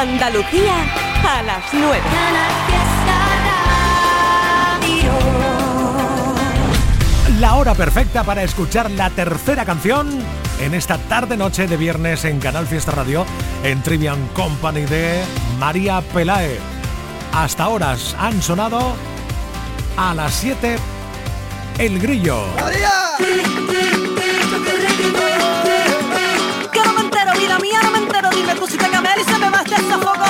Andalucía a las 9. La hora perfecta para escuchar la tercera canción en esta tarde-noche de viernes en Canal Fiesta Radio en Trivian Company de María Pelae. Hasta ahora han sonado a las 7 El Grillo. ¡María! Y se me este sofoco.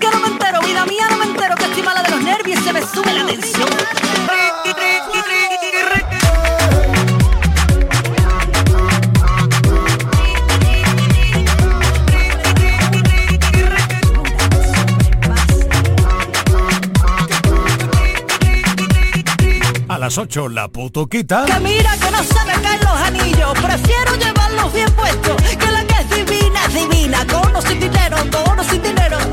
Que no me entero, vida mía, no me entero. Que estoy mala de los nervios y se me sube la tensión. A las 8 la putuquita. Que mira que no se me caen los anillos. Prefiero llevarlos bien puestos. Que la que es divina es divina. Con o sin dinero, con o sin dinero.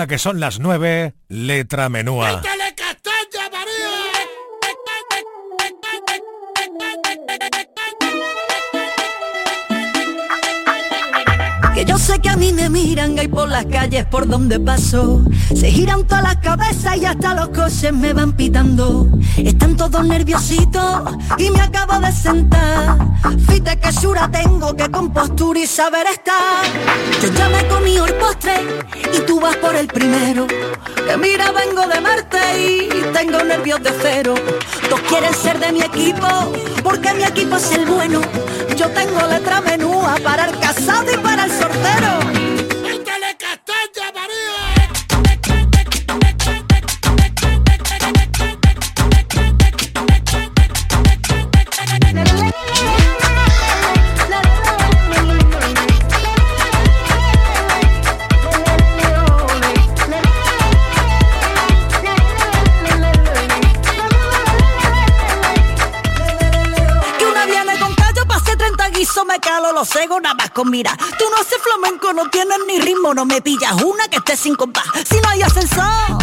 Ahora que son las 9, letra menúa. Que yo sé que a mí me miran ahí por las calles por donde paso. Se giran todas las cabezas y hasta los coches me van pitando. Están todos nerviositos y me acabo de sentar. Tengo, que compostura y saber estar. Yo ya me comí el postre y tú vas por el primero. Que mira, vengo de Marte y tengo nervios de cero. Todos quieren ser de mi equipo porque mi equipo es el bueno. Yo tengo letra menúa para el casado y para el cegos nada más con mira. Tú no haces flamenco, no tienes ni ritmo, no me pillas una que esté sin compás. Si no hay ascensor,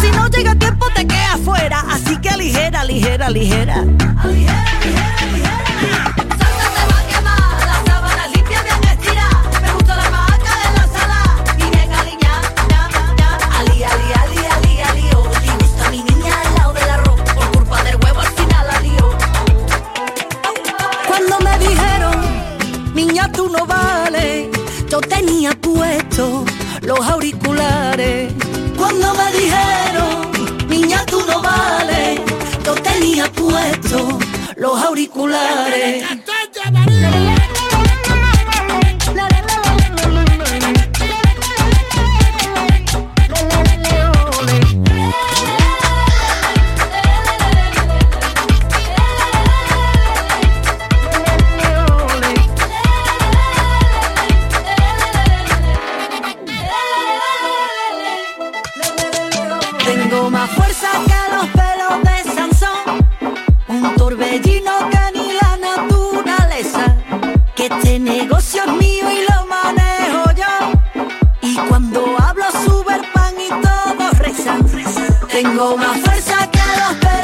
si no llega tiempo te quedas fuera. Así que ligera, ligera, ligera. Los auriculares. Tengo más fuerza que los pelos de un torbellino que ni la naturaleza, que este negocio es mío y lo manejo yo. Y cuando hablo sube el pan y todos rezan. Tengo más fuerza que los pelos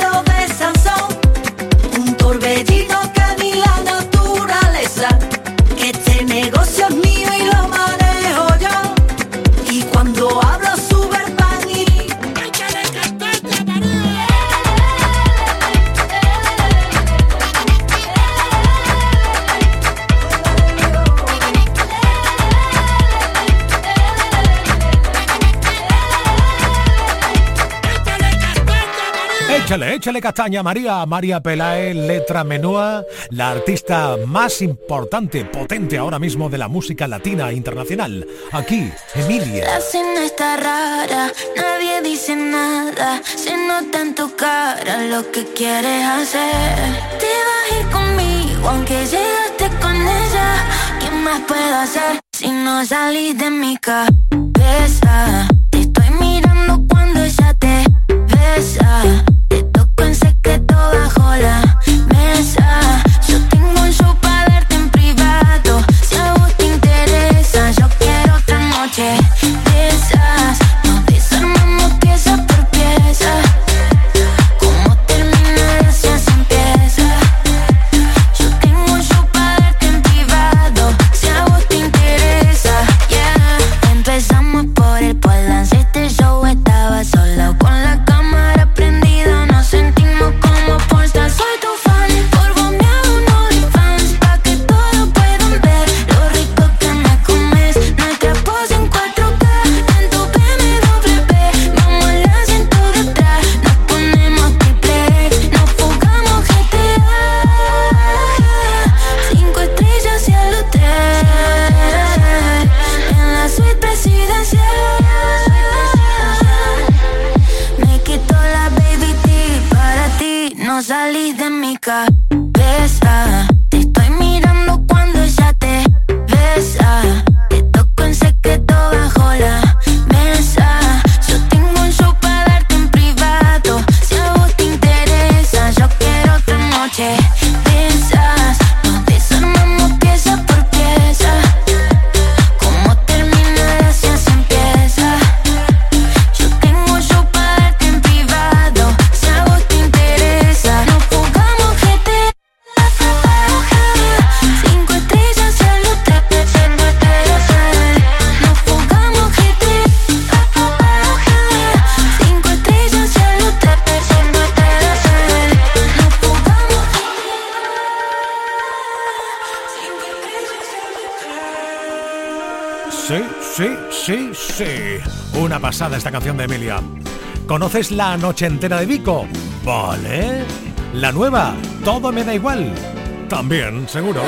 Échale, castaña, María. María Pelae, letra menúa, la artista más importante, potente ahora mismo de la música latina e internacional. Aquí, Emilia. La cena está rara, nadie dice nada. Se nota en tu cara lo que quieres hacer. Te vas a ir conmigo, aunque llegaste con ella. ¿Qué más puedo hacer si no salís de mi cabeza? Te estoy mirando cuando ella te besa. Canción de Emilia. ¿Conoces la noche entera de Vico? Vale. La nueva, todo me da igual. También, seguro.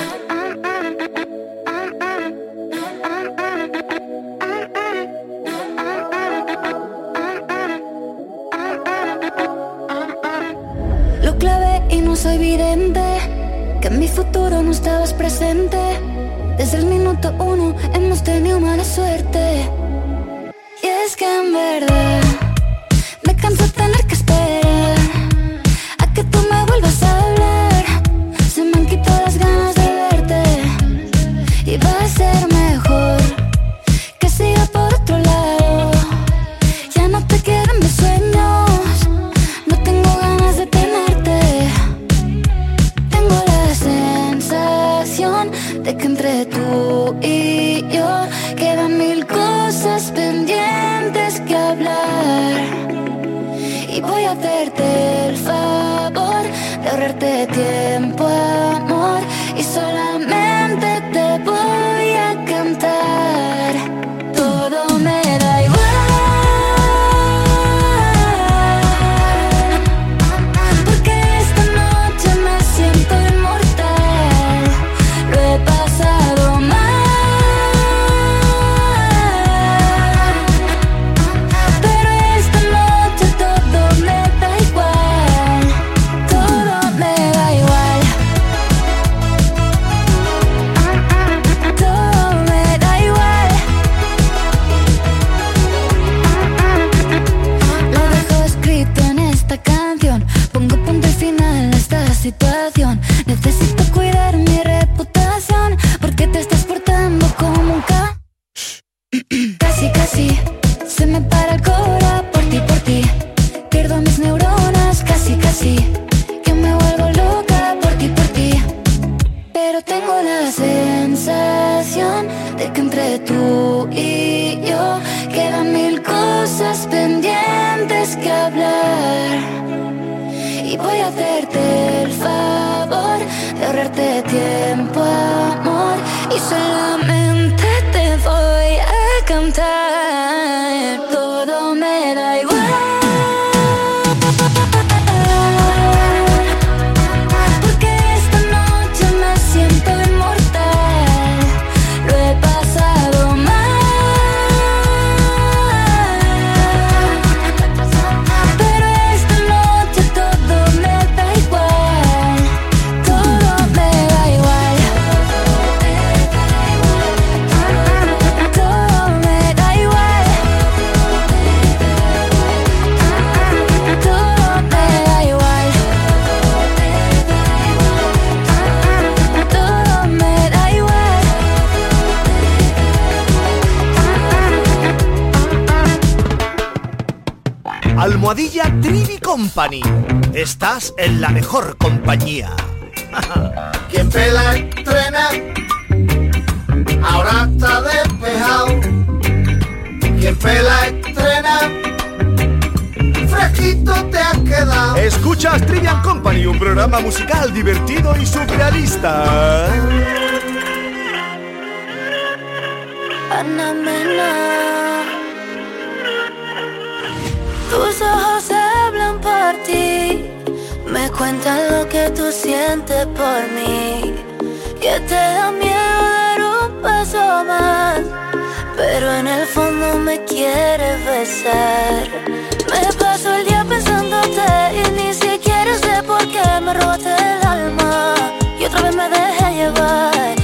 puedo. Company. Estás en la mejor compañía. Quien pela estrena, ahora está despejado. Quien pela estrena, fresquito te has quedado. Escuchas Trivian Company, un programa musical divertido y surrealista. Ana tus ojos hablan por ti, me cuentan lo que tú sientes por mí. Que te da miedo dar un paso más, pero en el fondo me quieres besar. Me paso el día pensándote y ni siquiera sé por qué me robaste el alma. Y otra vez me dejé llevar.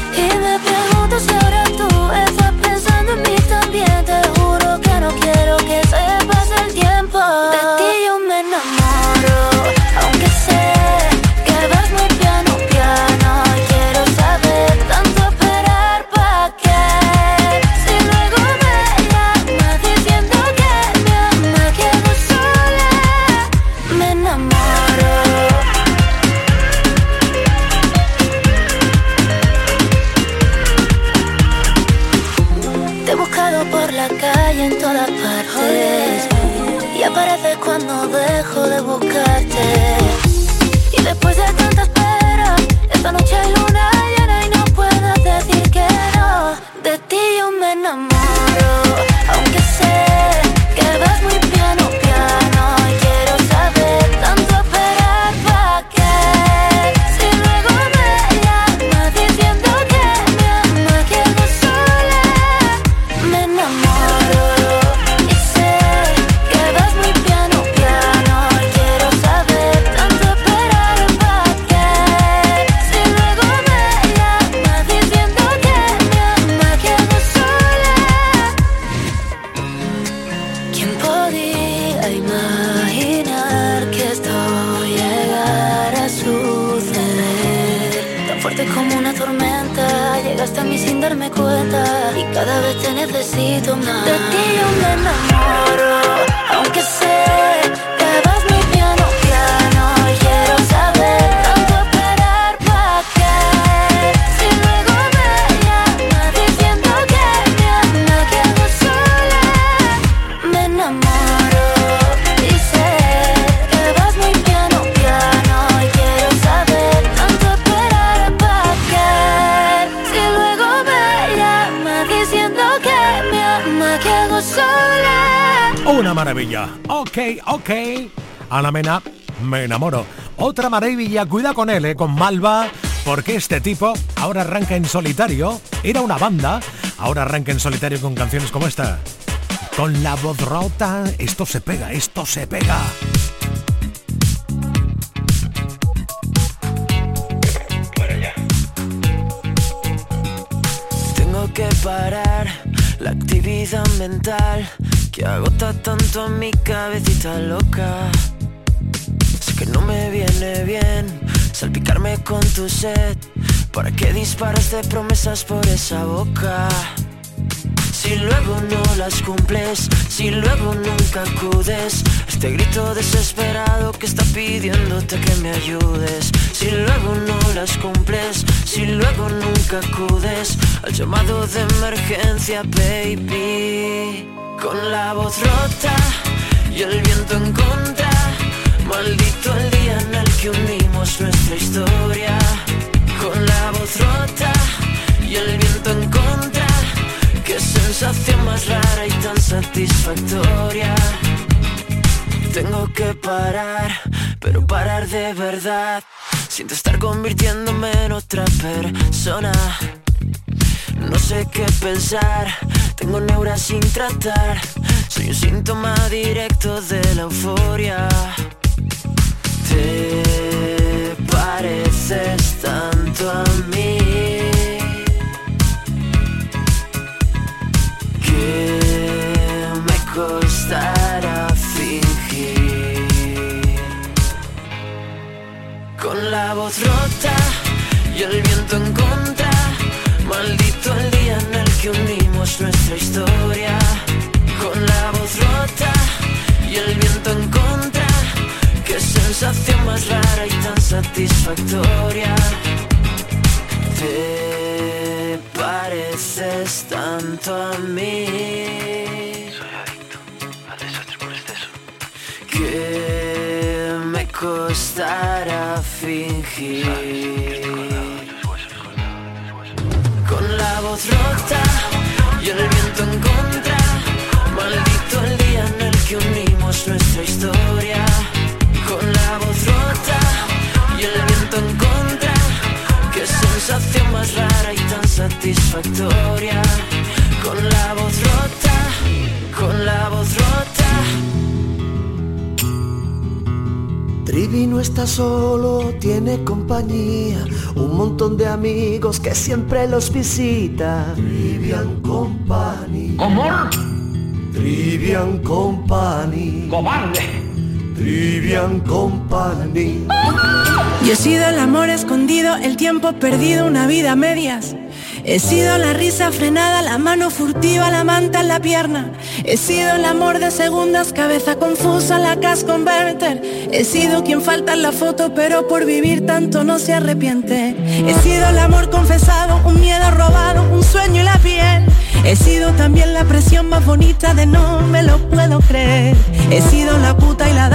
Ok. Ana Mena, me enamoro. Otra maravilla, cuida con él, con Malva, porque este tipo ahora arranca en solitario. Era una banda, ahora arranca en solitario con canciones como esta. Con la voz rota, esto se pega, esto se pega. Tengo que parar la actividad mental que agota tanto a mi cabecita loca. Sé que no me viene bien salpicarme con tu sed. ¿Para qué disparas de promesas por esa boca? Si luego no las cumples, si luego nunca acudes, este grito desesperado que está pidiéndote que me ayudes. Si luego no las cumples, si luego nunca acudes al llamado de emergencia, baby. Con la voz rota y el viento en contra, maldito el día en el que unimos nuestra historia. Con la voz rota y el viento en contra sensación más rara y tan satisfactoria. Tengo que parar, pero parar de verdad. Siento estar convirtiéndome en otra persona. No sé qué pensar, tengo neuras sin tratar. Soy un síntoma directo de la euforia. Te pareces tanto a mí. Costará fingir. Con la voz rota y el viento en contra, maldito el día en el que unimos nuestra historia. Con la voz rota y el viento en contra, qué sensación más rara y tan satisfactoria. Te pareces tanto a mí. Costará fingir. Con la voz rota y el viento en contra. Maldito el día en el que unimos nuestra historia. Con la voz rota y el viento en contra. Qué sensación más rara y tan satisfactoria. Trivi no está solo, tiene compañía, un montón de amigos que siempre los visita. Trivian Company. ¿Cómo? Trivian Company. ¡Cobarde! Trivian Company. Yo he sido el amor escondido, el tiempo perdido, una vida a medias. He sido la risa frenada, la mano furtiva, la manta en la pierna. He sido el amor de segundas, cabeza confusa, la cash converter. He sido quien falta en la foto, pero por vivir tanto no se arrepiente. He sido el amor confesado, un miedo robado, un sueño y la piel. He sido también la presión más bonita de no me lo puedo creer. He sido la puta y la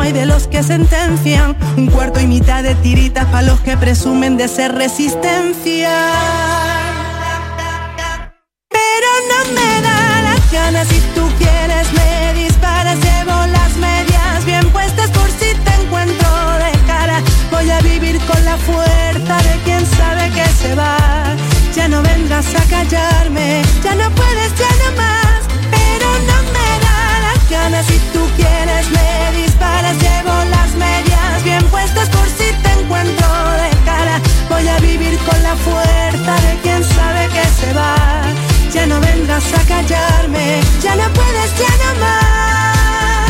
hay de los que sentencian. Un cuarto y mitad de tiritas para los que presumen de ser resistencia. Pero no me da las ganas si tú quieres A callarme, ya no puedes, ya no más. Pero no me da las ganas si tú quieres me disparas, llevo las medias bien puestas por si te encuentro de cara. Voy a vivir con la fuerza de quien sabe que se va. Ya no vendrás a callarme, ya no puedes, ya no más.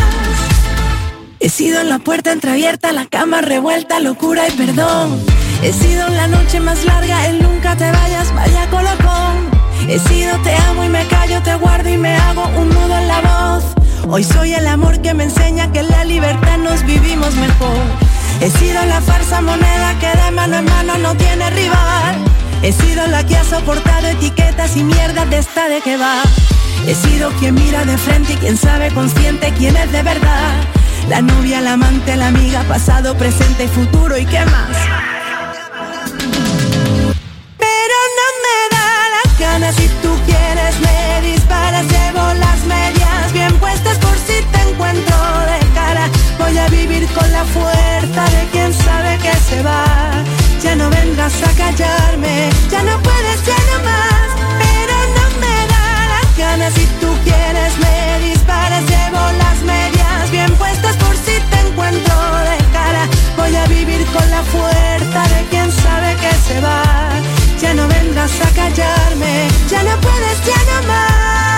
He sido la puerta entreabierta, la cama revuelta, locura y perdón. He sido la noche más larga, el nunca te vayas, vaya colocón. He sido te amo y me callo, te guardo y me hago un nudo en la voz. Hoy soy el amor que me enseña que en la libertad nos vivimos mejor. He sido la farsa moneda que de mano en mano no tiene rival. He sido la que ha soportado etiquetas y mierdas de esta de que va. He sido quien mira de frente y quien sabe consciente quién es de verdad. La novia, la amante, la amiga, pasado, presente y futuro y qué más. Con la fuerza de quien sabe que se va. Ya no vendrás a callarme, ya no puedes, ya no más. Pero no me da las ganas si tú quieres me disparas, llevo las medias bien puestas por si te encuentro de cara. Voy a vivir con la fuerza de quien sabe que se va. Ya no vendrás a callarme, ya no puedes, ya no más.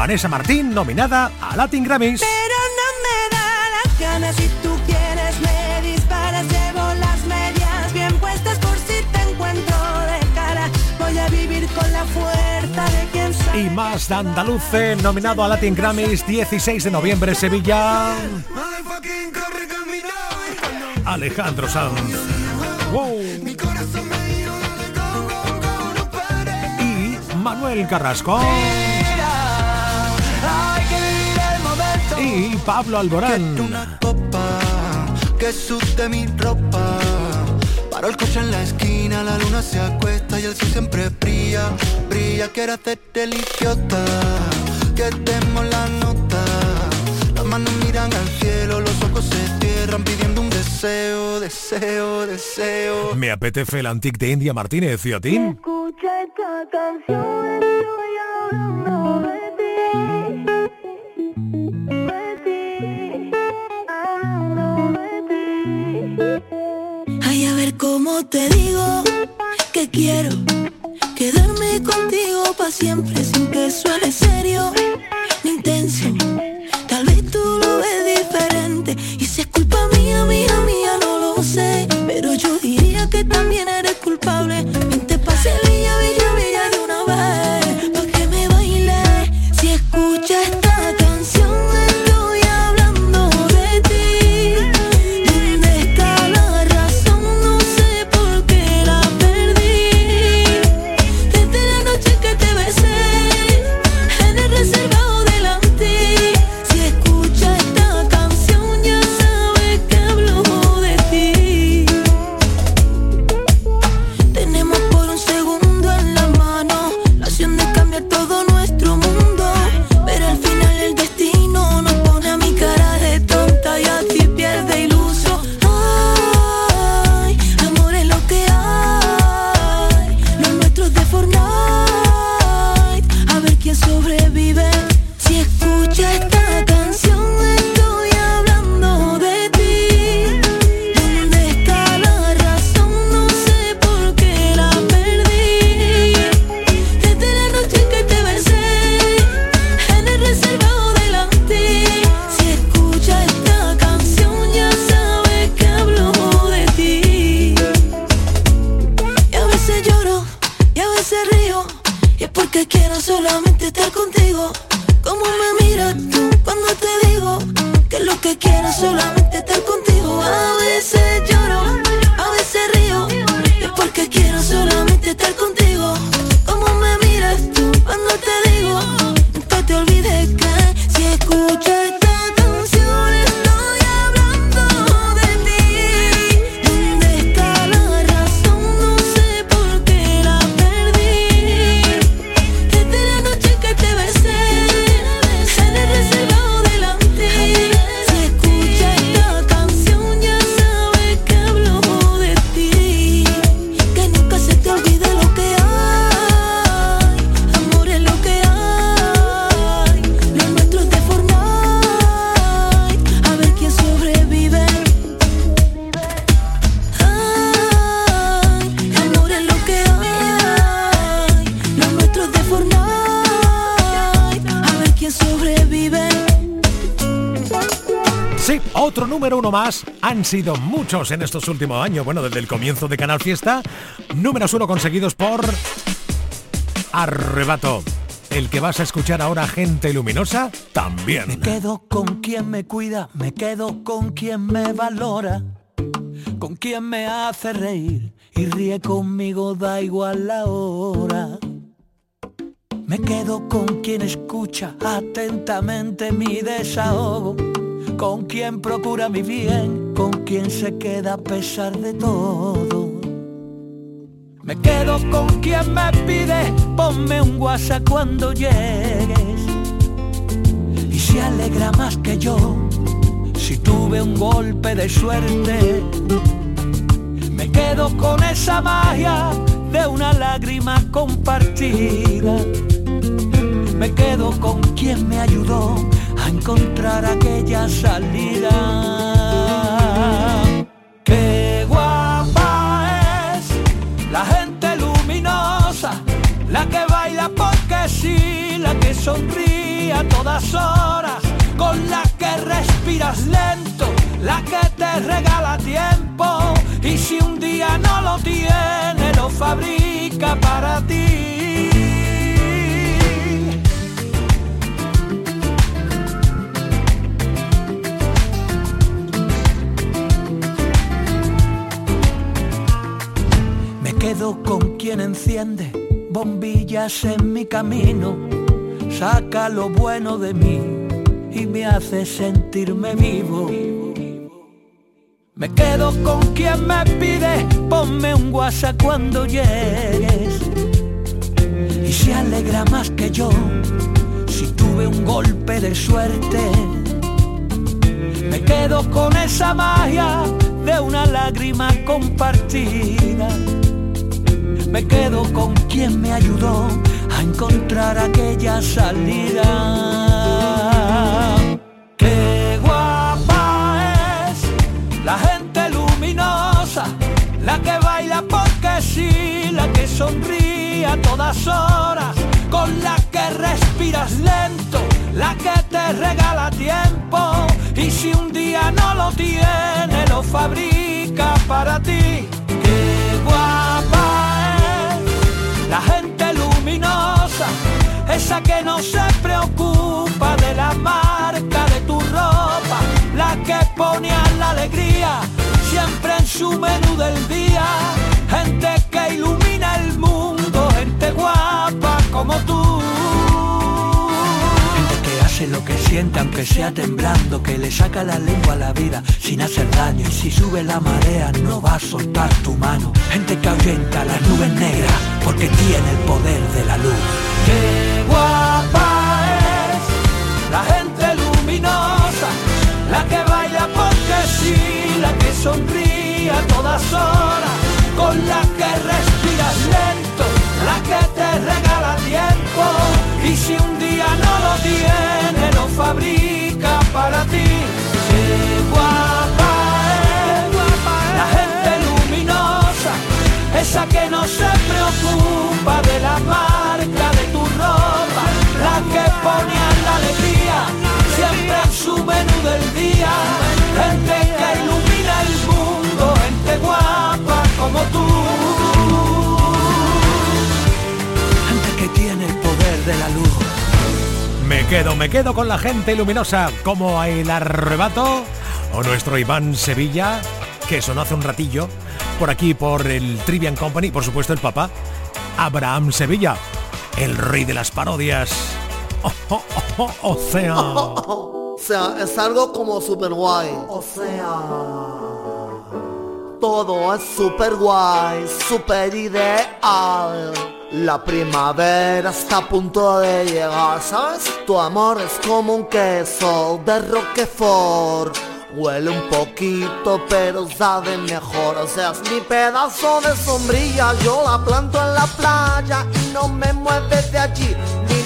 Vanessa Martín nominada a Latin Grammys. Pero no me da las ganas si tú quieres me disparas, llevo las medias bien puestas por si te encuentro de cara. Voy a vivir con la fuerza de quien sabe. Y más de Andaluce nominado a Latin Grammys 16 de noviembre Sevilla. Alejandro Sanz. Wow. Y Manuel Carrasco. Pablo Alborán. una copa que sude mi ropa. Paro el coche en la esquina, la luna se acuesta y el sol siempre brilla, brilla. Quiero hacerte el idiota, que demos la nota. Las manos miran al cielo, los ojos se cierran pidiendo un deseo, deseo, deseo. Me apetece el antic de India Martínez y a ti. Escucha esta canción, estoy hablando te digo que quiero quedarme contigo para siempre sin que suene serio más. Han sido muchos en estos últimos años. Bueno, desde el comienzo de Canal Fiesta. Números uno conseguidos por Arrebato. El que vas a escuchar ahora, gente luminosa, también. Me quedo con quien me cuida, me quedo con quien me valora, con quien me hace reír y ríe conmigo, da igual la hora. Me quedo con quien escucha atentamente mi desahogo con quien procura mi bien, con quien se queda a pesar de todo. Me quedo con quien me pide, ponme un WhatsApp cuando llegues. Y se alegra más que yo, si tuve un golpe de suerte. Me quedo con esa magia de una lágrima compartida. Me quedo con quien me ayudó encontrar aquella salida. Qué guapa es la gente luminosa, la que baila porque sí, la que sonríe a todas horas, con la que respiras lento, la que te regala tiempo y si un día no lo tiene, lo fabrica para ti. Quedo con quien enciende bombillas en mi camino, saca lo bueno de mí y me hace sentirme vivo. Me quedo con quien me pide, ponme un WhatsApp cuando llegues. Y se alegra más que yo si tuve un golpe de suerte. Me quedo con esa magia de una lágrima compartida me quedo con quien me ayudó a encontrar aquella salida. Qué guapa es la gente luminosa, la que baila porque sí, la que sonríe a todas horas, con la que respiras lento, la que te regala tiempo y si un día no lo tiene, lo fabrica para ti. Qué guapa esa que no se preocupa de la marca de tu ropa, la que pone a la alegría siempre en su menú del día, gente que ilumina el mundo, gente guapa como tú lo que siente aunque sea temblando, que le saca la lengua a la vida sin hacer daño. Y si sube la marea no va a soltar tu mano. Gente que ahuyenta las nubes negras porque tiene el poder de la luz. La gente luminosa, la que baila porque sí, la que sonríe a todas horas, con la que respiras lento, la que te regala tiempo. Y si un día no lo tienes, fabrica para ti. Qué guapa es, la gente luminosa, esa que no se preocupa de la marca les ponían la alegría, siempre en su menú del día. Gente que ilumina el mundo, gente guapa como tú. Gente que tiene el poder de la luz. Me quedo, me quedo con la gente luminosa, como el arrebato o nuestro Iván Sevilla, que sonó hace un ratillo, por aquí por el Trivian Company, por supuesto el papá, Abraham Sevilla, el rey de las parodias. O sea... O sea, es algo como super guay. O sea... Todo es super guay, super ideal. La primavera está a punto de llegar, ¿sabes? Tu amor es como un queso de Roquefort. Huele un poquito, pero sabe mejor. O sea, es mi pedazo de sombrilla. Yo la planto en la playa y no me mueve de allí.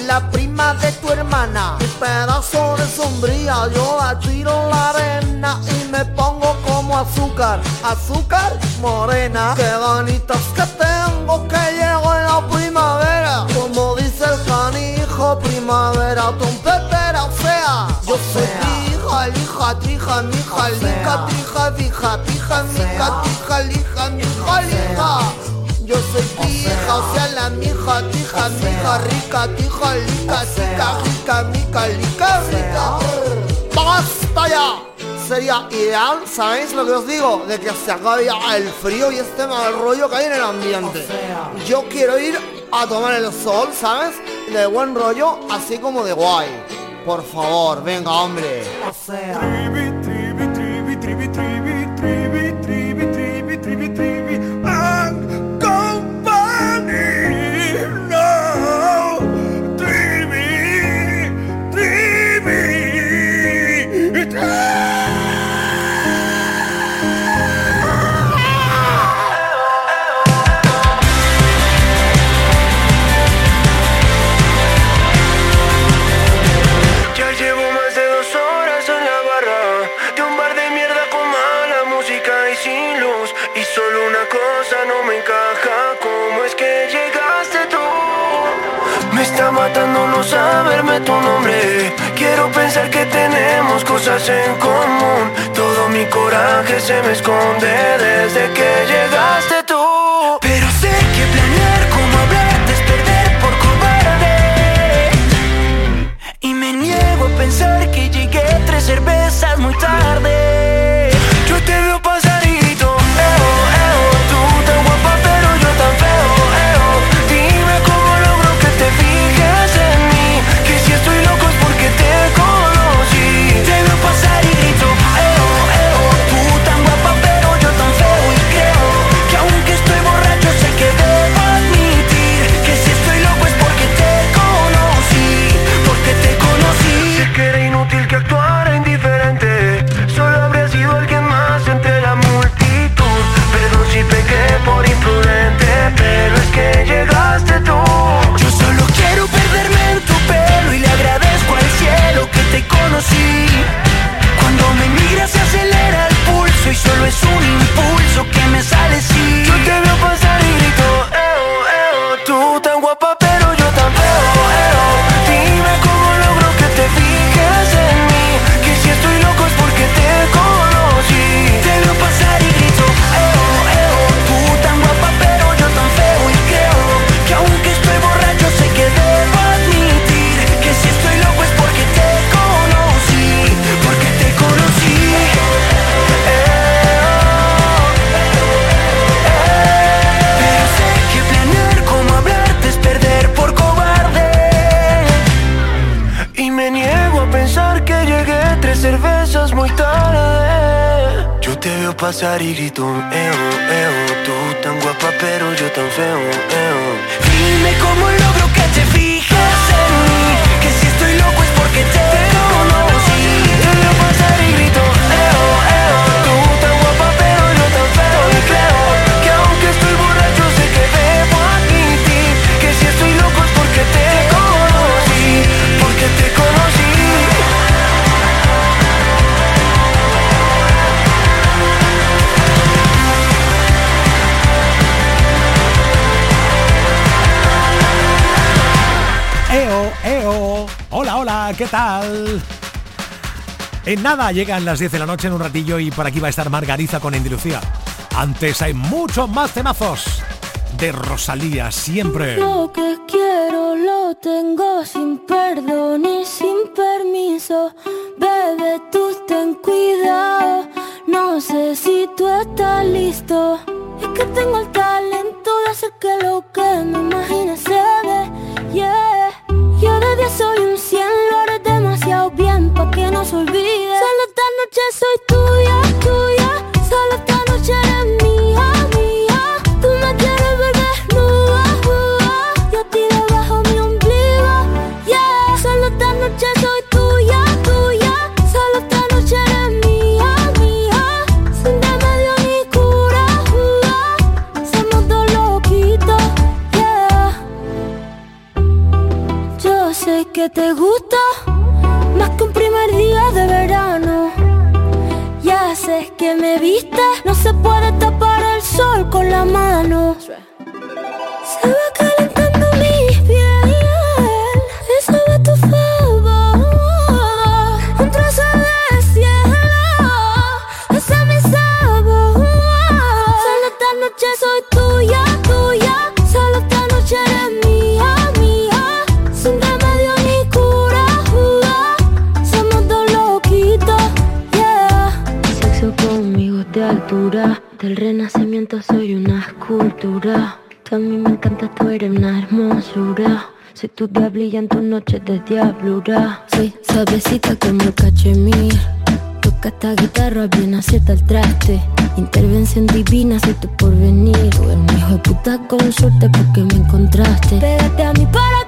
La prima de tu hermana. Mi pedazo de sombrilla. Yo la tiro en la arena y me pongo como azúcar. Azúcar morena. Qué ganitas que tengo que llego en la primavera. Como dice el canijo, primavera trompetera. O sea, yo soy hija, lija, trija, mija, lica, trija, vija, pija, mica, tija, lija, mija, lija. Yo soy pija, o sea, la mija, tija, mija, rica, tija, lica, sica, rica, mica, lica, rica. ¡Basta ya! Sería ideal, ¿sabéis lo que os digo? De que se acabe ya el frío y este mal rollo que hay en el ambiente. Yo quiero ir a tomar el sol, ¿sabes? De buen rollo, así como de guay. Por favor, venga, hombre. O sea... no saberme tu nombre. Quiero pensar que tenemos cosas en común. Todo mi coraje se me esconde desde que llegaste tú. Pero sé que planear como hablarte es perder por cobarde. Y me niego a pensar que llegué tres cervezas muy tarde. En nada, llegan las 10 de la noche en un ratillo y por aquí va a estar Margarita con Indilucía. Antes hay muchos más temazos. de Rosalía, siempre. Lo que quiero lo tengo sin perdón y sin permiso. Bebe, tú ten cuidado. No sé si tú estás listo. Es que tengo el talento de hacer que lo que me imagine se dé. Yeah. Yo de 10 soy un 100, lo haré bien pa' que no se olvide. Solo esta noche soy tuya, tuya. Solo esta noche eres mía, mía. Tú me quieres ver desnuda, Yo a ti debajo mi ombligo, yeah. Solo esta noche soy tuya, tuya. Solo esta noche eres mía, mía. Sin remedio ni cura, uh, Somos dos loquitos, yeah. Yo sé que te gusta que me viste, no se puede tapar el sol con la mano. Del renacimiento soy una escultura. Mí me encanta, tú eres una hermosura. Soy tu diablilla en tus noches de diablura. Soy suavecita como cachemir. Toca esta guitarra, bien acierta el traste. Intervención divina, soy tu porvenir. Tú eres un hijo de puta con suerte porque me encontraste. Pégate a mí para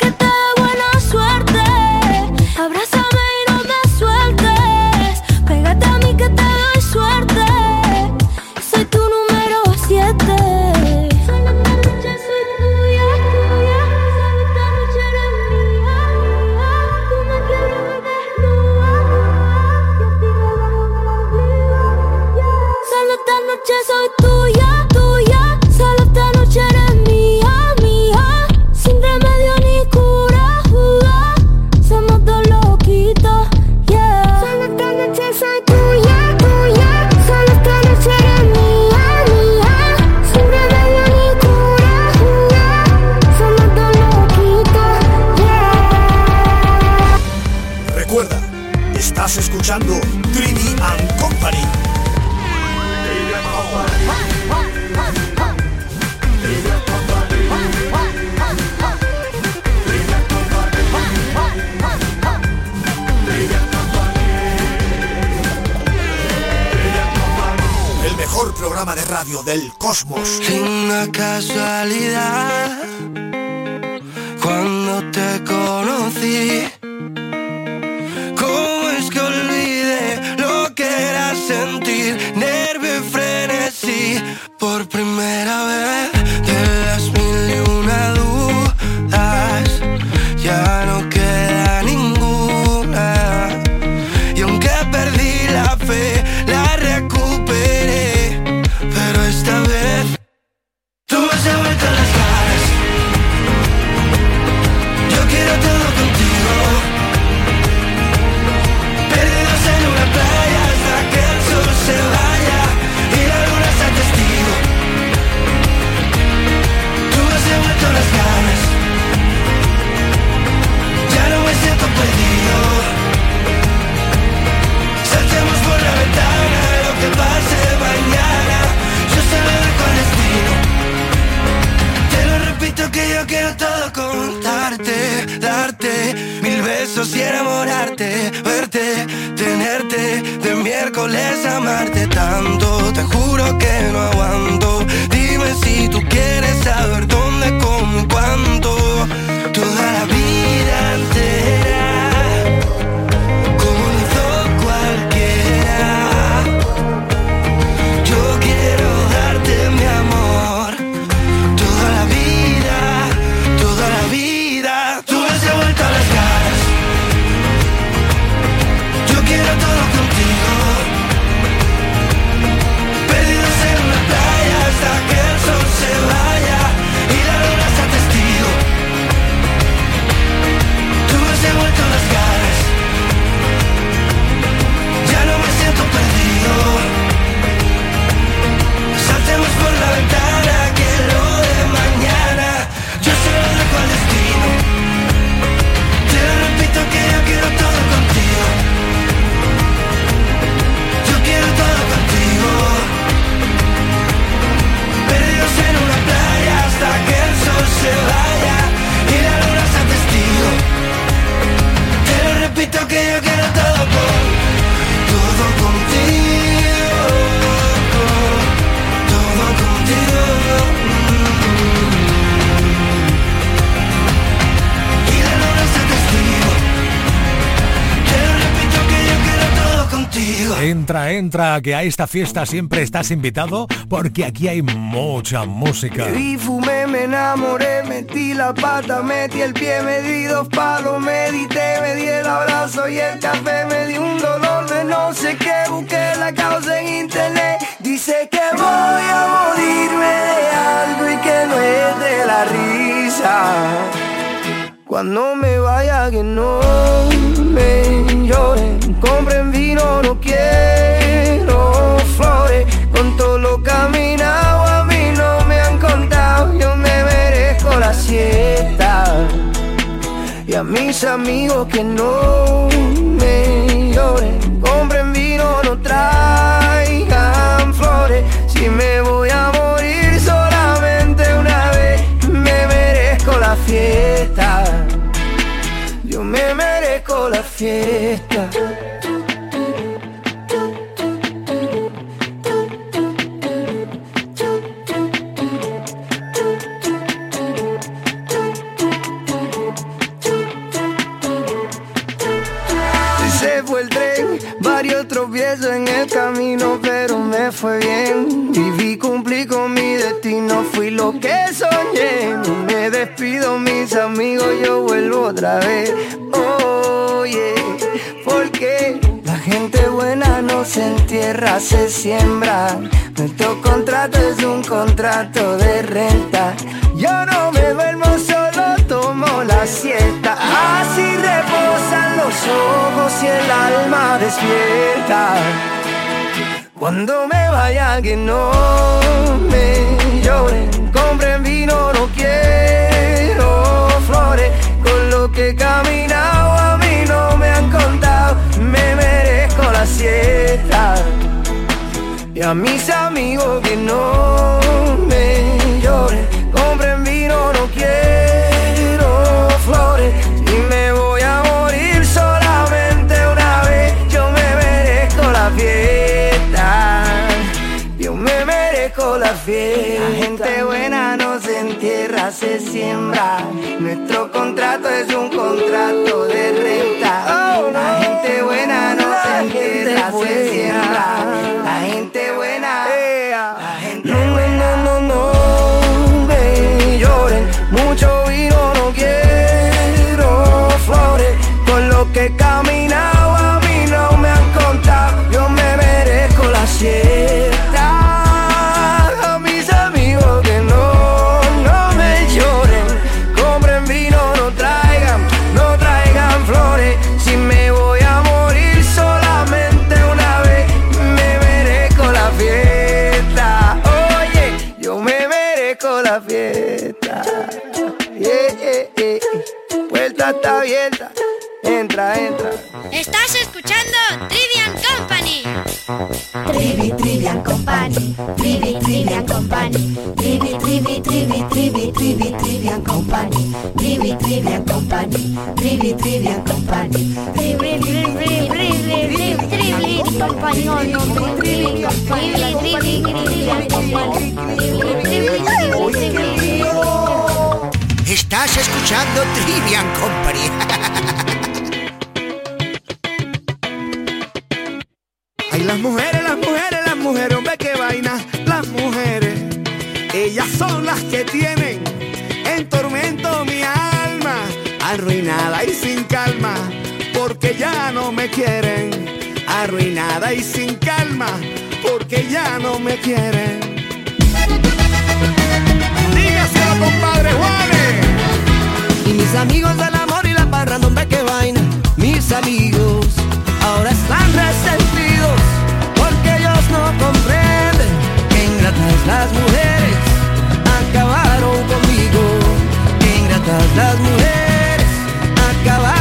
Entra, que a esta fiesta siempre estás invitado porque aquí hay mucha música. Y fumé, me enamoré, metí la pata, metí el pie, me di dos palos, medité, me di el abrazo y el café, me di un dolor de no sé qué, busqué la causa en internet. Dice que voy a morirme de algo y que no es de la risa. Cuando me vaya que no me lloren, compren vino, no quiero flores. Con todo lo caminado a mí no me han contado, yo me merezco la siesta. Y a mis amigos que no me lloren, compren vino, no traigan flores. Si me voy a morir solamente una vez, me merezco la fiesta la fiesta. Se fue el tren, varios tropiezos en el camino, pero me fue bien. Viví, cumplí con mi destino, fui lo que soñé. Me despido, mis amigos, yo vuelvo otra vez. Oye, porque la gente buena no se entierra, se siembra. Nuestro contrato es un contrato de renta. Yo no me duermo, solo tomo la siesta. Así reposan los ojos y el alma despierta. Cuando me vaya que no me lloren, que he caminado a mí no me han contado, me merezco la siesta. Y a mis amigos que no me lloren, compren vino, no quiero flores. Y me voy a morir solamente una vez, yo me merezco la fiesta. Yo me merezco la fiesta. La gente buena no se entierra, se siembra. Nuestro contrato es un contrato de renta. La gente buena no se entierra, se siembra. La gente buena, la gente buena. No, no, no, me lloren. Mucho vino no quiero flores. Con lo que he Puerta está abierta. Entra, entra. Estás escuchando Trivian Company. Trivi, Trivian Company. Trivi, Trivian Company. Trivi, Trivi, Trivi, Trivi, Trivi, Trivian Company. Trivi, Trivian Company. Trivi, Trivian Company. Trivi, Trivi, Trivi, Trivi, Trivi, Company. Trivi, Trivi, Trivian Company. Trivi, Trivi, Estás escuchando Trivian Company. Ay, las mujeres, las mujeres, las mujeres, hombre, qué vaina. Las mujeres, ellas son las que tienen en tormento mi alma, arruinada y sin calma, porque ya no me quieren. Arruinada y sin calma, porque ya no me quieren. Dígaselo, compadre Juanes. Mis amigos del amor y la parranda, hombre, qué vaina. Mis amigos ahora están resentidos porque ellos no comprenden que ingratas las mujeres acabaron conmigo. Que ingratas las mujeres acabaron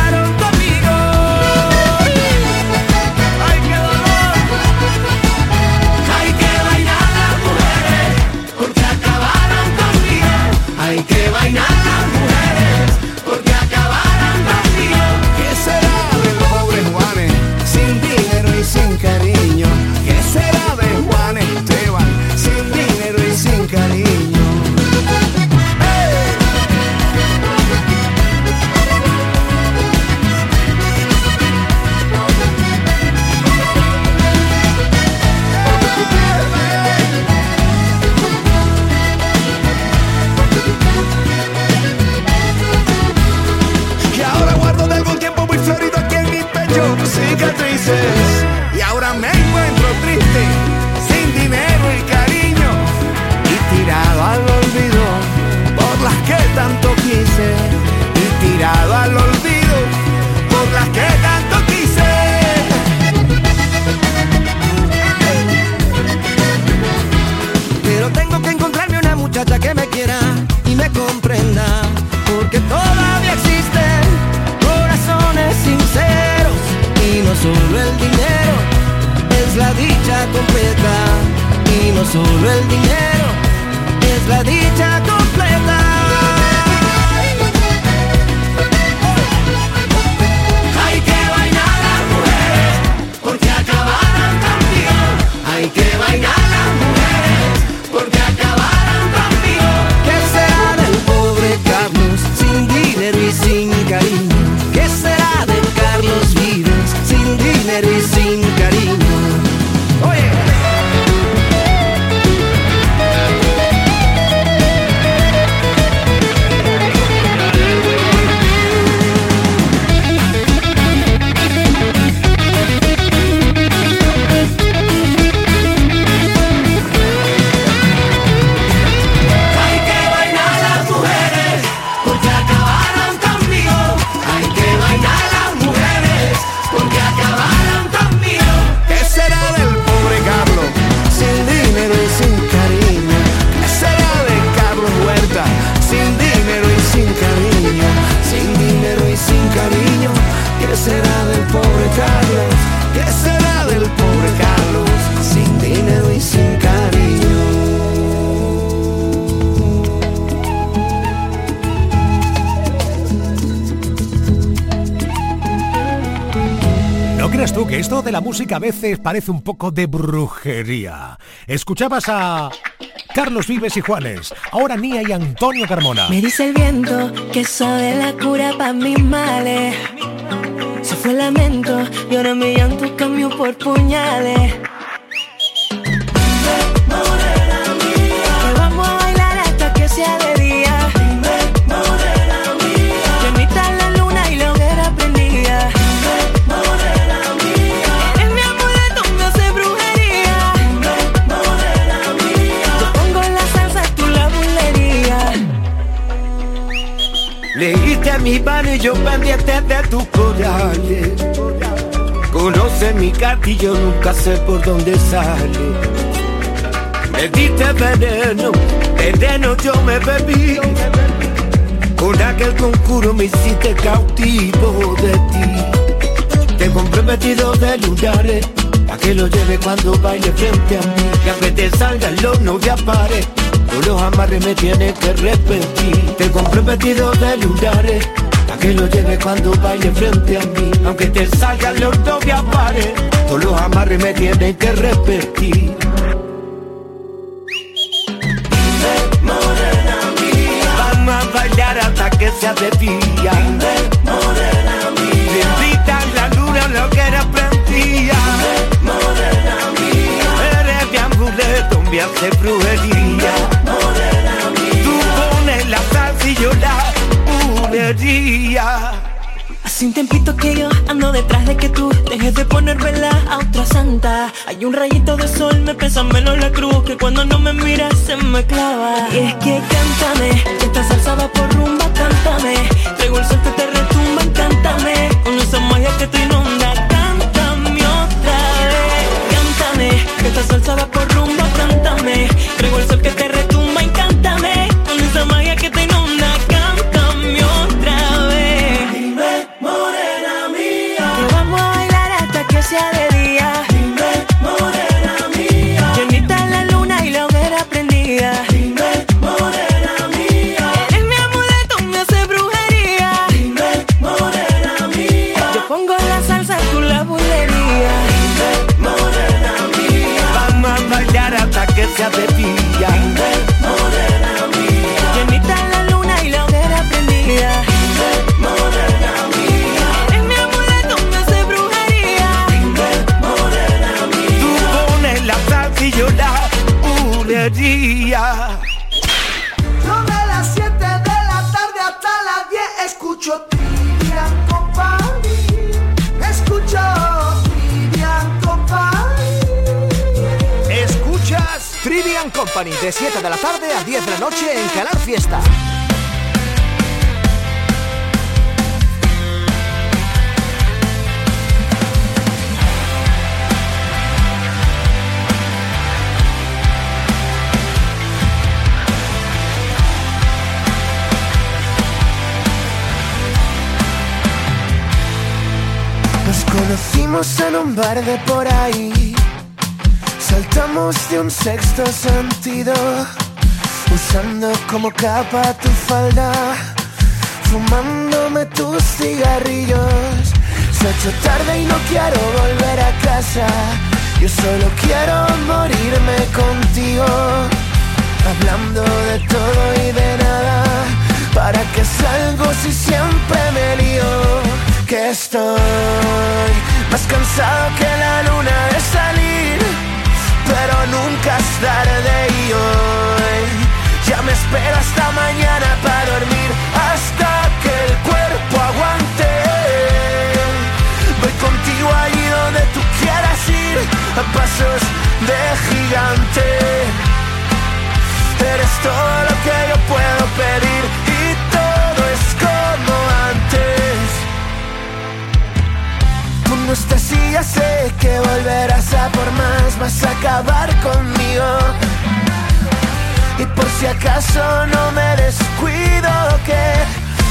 solo el dinero. Es la dicha parece un poco de brujería? Escuchabas a Carlos Vives y Juanes, ahora Nia y Antonio Carmona. Me dice el viento que sabe la cura para mis males. Se fue el lamento y ahora mi llanto cambió por puñales. Mi mano y yo pendiente de tus corales. Conoce mi cartillo, nunca sé por dónde sale. Me diste veneno, veneno yo me bebí. Con aquel conjuro me hiciste cautivo de ti. Te compré vestido de lunares, a que lo lleve cuando baile frente a mí. Que aunque te salgan los no te apare, tú los amarres me tienes que repetir. Te compré vestido de lunares, a que lo lleve cuando baile frente a mí. Aunque te salgan los no te apare, tú los amarres me tienes que repetir. Hasta que sea de día. Bendita la luna, lo que era prendía. Eres mi amuleto, me hace brujería. Bulería. Hace un tiempito que yo ando detrás de que tú dejes de poner vela a otra santa. Hay un rayito de sol, me pesa menos la cruz que cuando no me miras se me clava. Y es que cántame, que esta salsa va por rumba, cántame. Traigo el sol que te retumba, cántame. Con esa magia que te inunda, conocimos en un bar de por ahí. Saltamos de un sexto sentido, usando como capa tu falda, fumándome tus cigarrillos. Se ha hecho tarde y no quiero volver a casa. Yo solo quiero morirme contigo, hablando de todo y de espero hasta mañana para dormir, hasta que el cuerpo aguante. Voy contigo allí donde tú quieras ir, a pasos de gigante. Eres todo lo que yo puedo pedir y todo es como antes. Tú no y ya sé que volverás a por más, vas a acabar conmigo. Por si acaso no me descuido que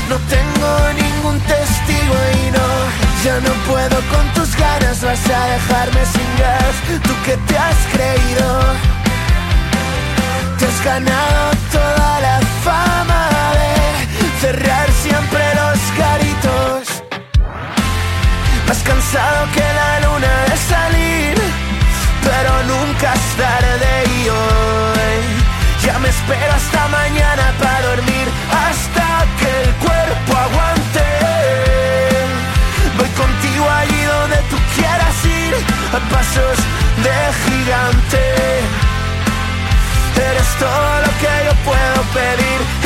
no tengo ningún testigo y no, ya no puedo con tus ganas, vas a dejarme sin gas, tú que te has creído. Te has ganado toda la fama de cerrar siempre los garitos. Más cansado que la luna de salir, pero nunca es tarde y hoy ya me espero hasta mañana para dormir, hasta que el cuerpo aguante. Voy contigo allí donde tú quieras ir, a pasos de gigante. Eres todo lo que yo puedo pedir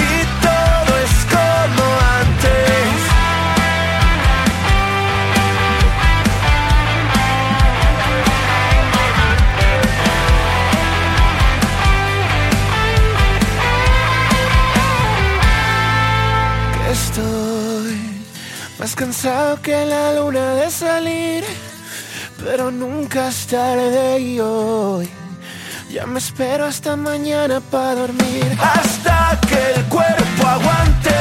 más cansado que la luna de salir, pero nunca es tarde y hoy. Ya me espero hasta mañana para dormir. Hasta que el cuerpo aguante.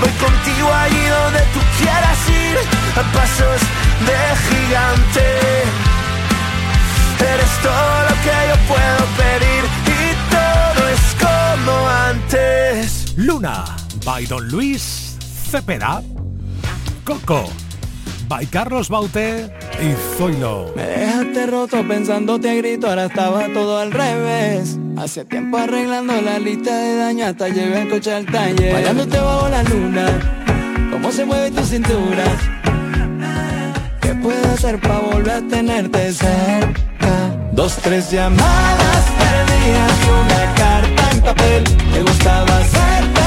Voy contigo allí donde tú quieras ir. A pasos de gigante. Eres todo lo que yo puedo pedir. Y todo es como antes. Luna, by Don Luis Cepeda. Coco, by Carlos Baute y Zoilo. Me dejaste roto pensándote a grito, ahora estaba todo al revés. Hace tiempo arreglando la lista de daño hasta llevé el coche al taller. Bailándote bajo la luna, cómo se mueve tu cintura. ¿Qué puedo hacer para volver a tenerte cerca? Dos, tres llamadas perdidas y una carta en papel. Me gustaba ser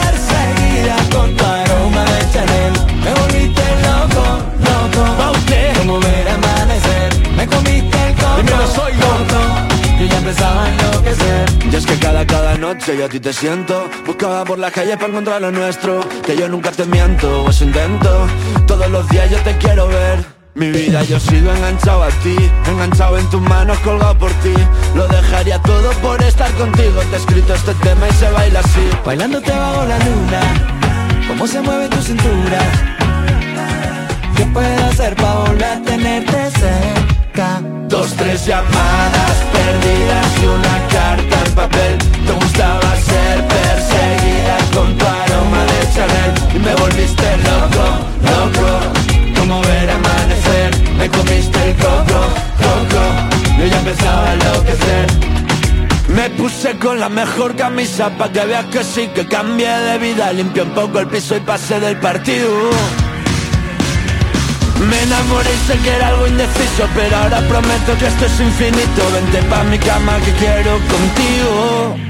perseguida con tu aroma de Chanel. Me volviste loco, loco. Baute, como ver amanecer. Me comiste el coco, Dímelo, soy yo. coco. Yo ya empezaba a enloquecer. Y es que cada, cada noche yo a ti te siento Buscaba por la calle para encontrar lo nuestro Que yo nunca te miento, o eso intento Todos los días yo te quiero ver Mi vida yo sigo enganchado a ti Enganchado en tus manos, colgado por ti. Lo dejaría todo por estar contigo. Te he escrito este tema y se baila así. Bailándote bajo la luna, cómo se mueve tu cintura. ¿Qué puedo hacer para volver a tenerte cerca? Dos, tres llamadas perdidas y una carta en papel. Te gustaba ser perseguida con tu aroma de Chanel Y me volviste loco comiste el coco, coco. Yo ya empezaba a enloquecer. Me puse con la mejor camisa pa' que veas que sí que cambié de vida. Limpié un poco el piso y pasé del partido. Me enamoré y sé que era algo indeciso Pero ahora prometo que esto es infinito. Vente pa' mi cama que quiero contigo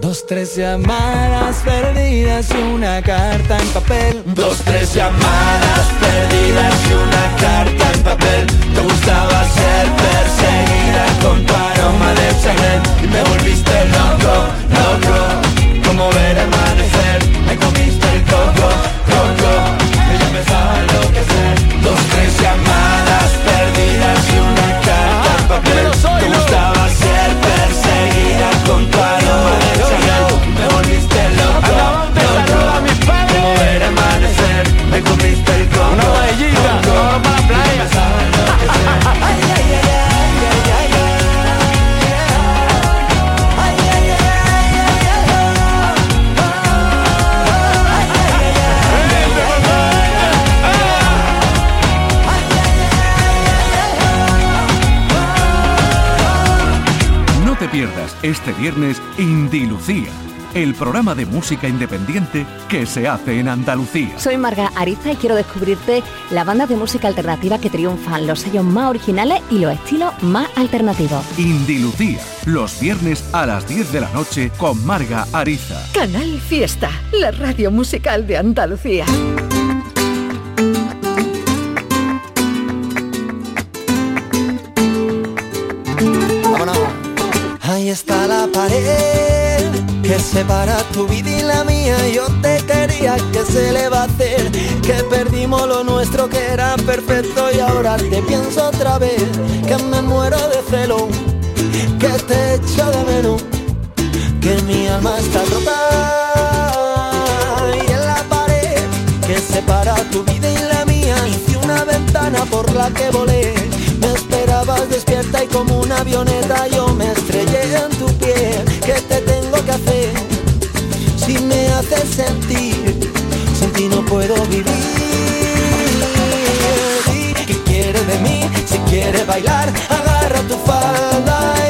Dos, tres llamadas perdidas y una carta en papel. Dos, tres llamadas perdidas y una carta en papel. Te gustaba ser perseguida con tu aroma de Chanel Y me volviste loco, loco. Como ver amanecer Me comiste el coco, coco. Y ya empezaba a enloquecer. Dos, tres llamadas perdidas y una carta en papel. Te gustaba ser perseguida con tu Este viernes, Indilucía el programa de música independiente que se hace en Andalucía. Soy Marga Ariza y quiero descubrirte la banda de música alternativa que triunfan, los sellos más originales y los estilos más alternativos. Indilucía, los viernes a las 10 de la noche con Marga Ariza. Canal Fiesta, la radio musical de Andalucía. Que separa tu vida y la mía. Yo te quería que se le va a hacer, que perdimos lo nuestro que era perfecto. Y ahora te pienso otra vez, que me muero de celo, que te echo de menos, que mi alma está rota. Y en la pared que separa tu vida y la mía hice una ventana por la que volé. Estabas despierta y como una avioneta yo me estrellé puedo vivir. ¿Qué quieres de mí? Si quieres bailar, agarra tu falda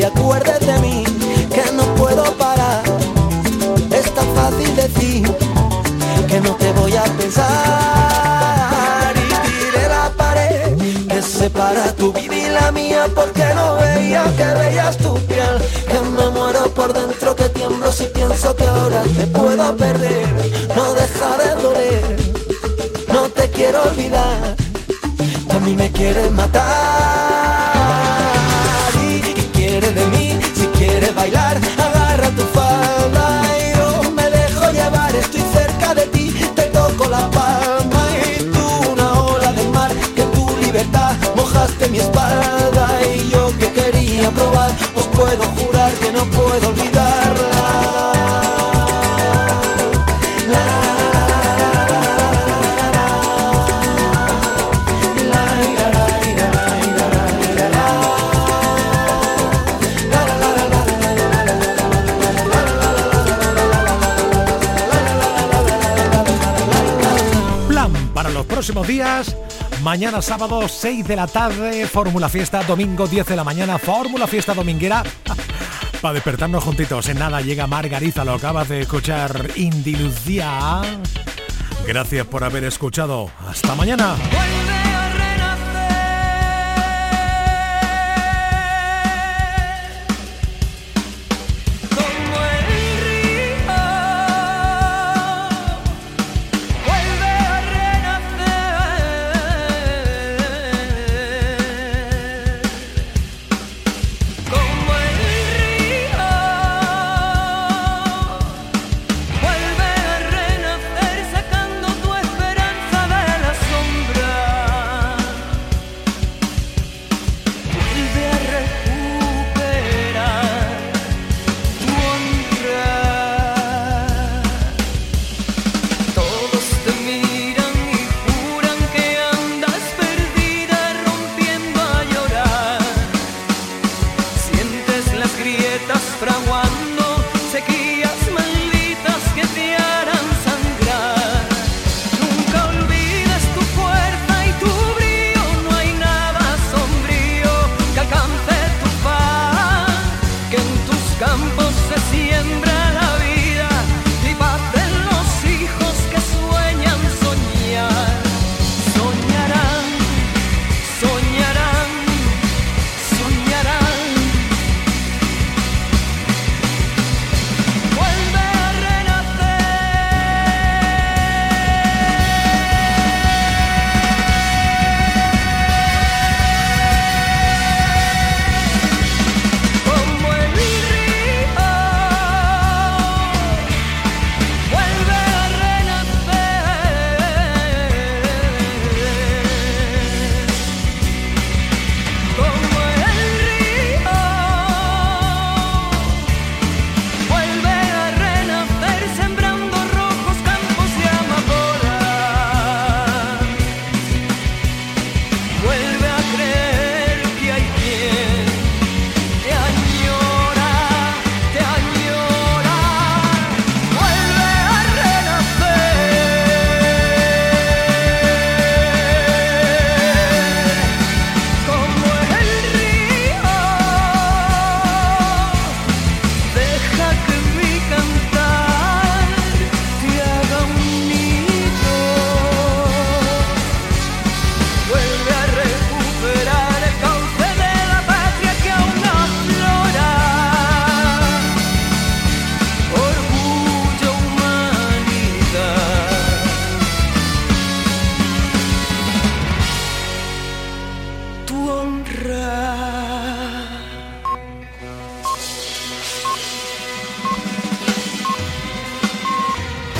te acuerdes de mí, que no puedo parar. Es tan fácil decir que no te voy a pensar. Y tire la pared que separa tu vida y la mía, porque no veía que veías tu piel. Que me muero por dentro, que tiemblo si pienso que ahora te puedo perder. No deja de doler, no te quiero olvidar. A mí me quieres matar Mañana sábado 6 de la tarde, Fórmula Fiesta, domingo 10 de la mañana, Fórmula Fiesta Dominguera. Para despertarnos juntitos, en nada llega Margarita, lo acabas de escuchar, Indilucia. Gracias por haber escuchado. Hasta mañana.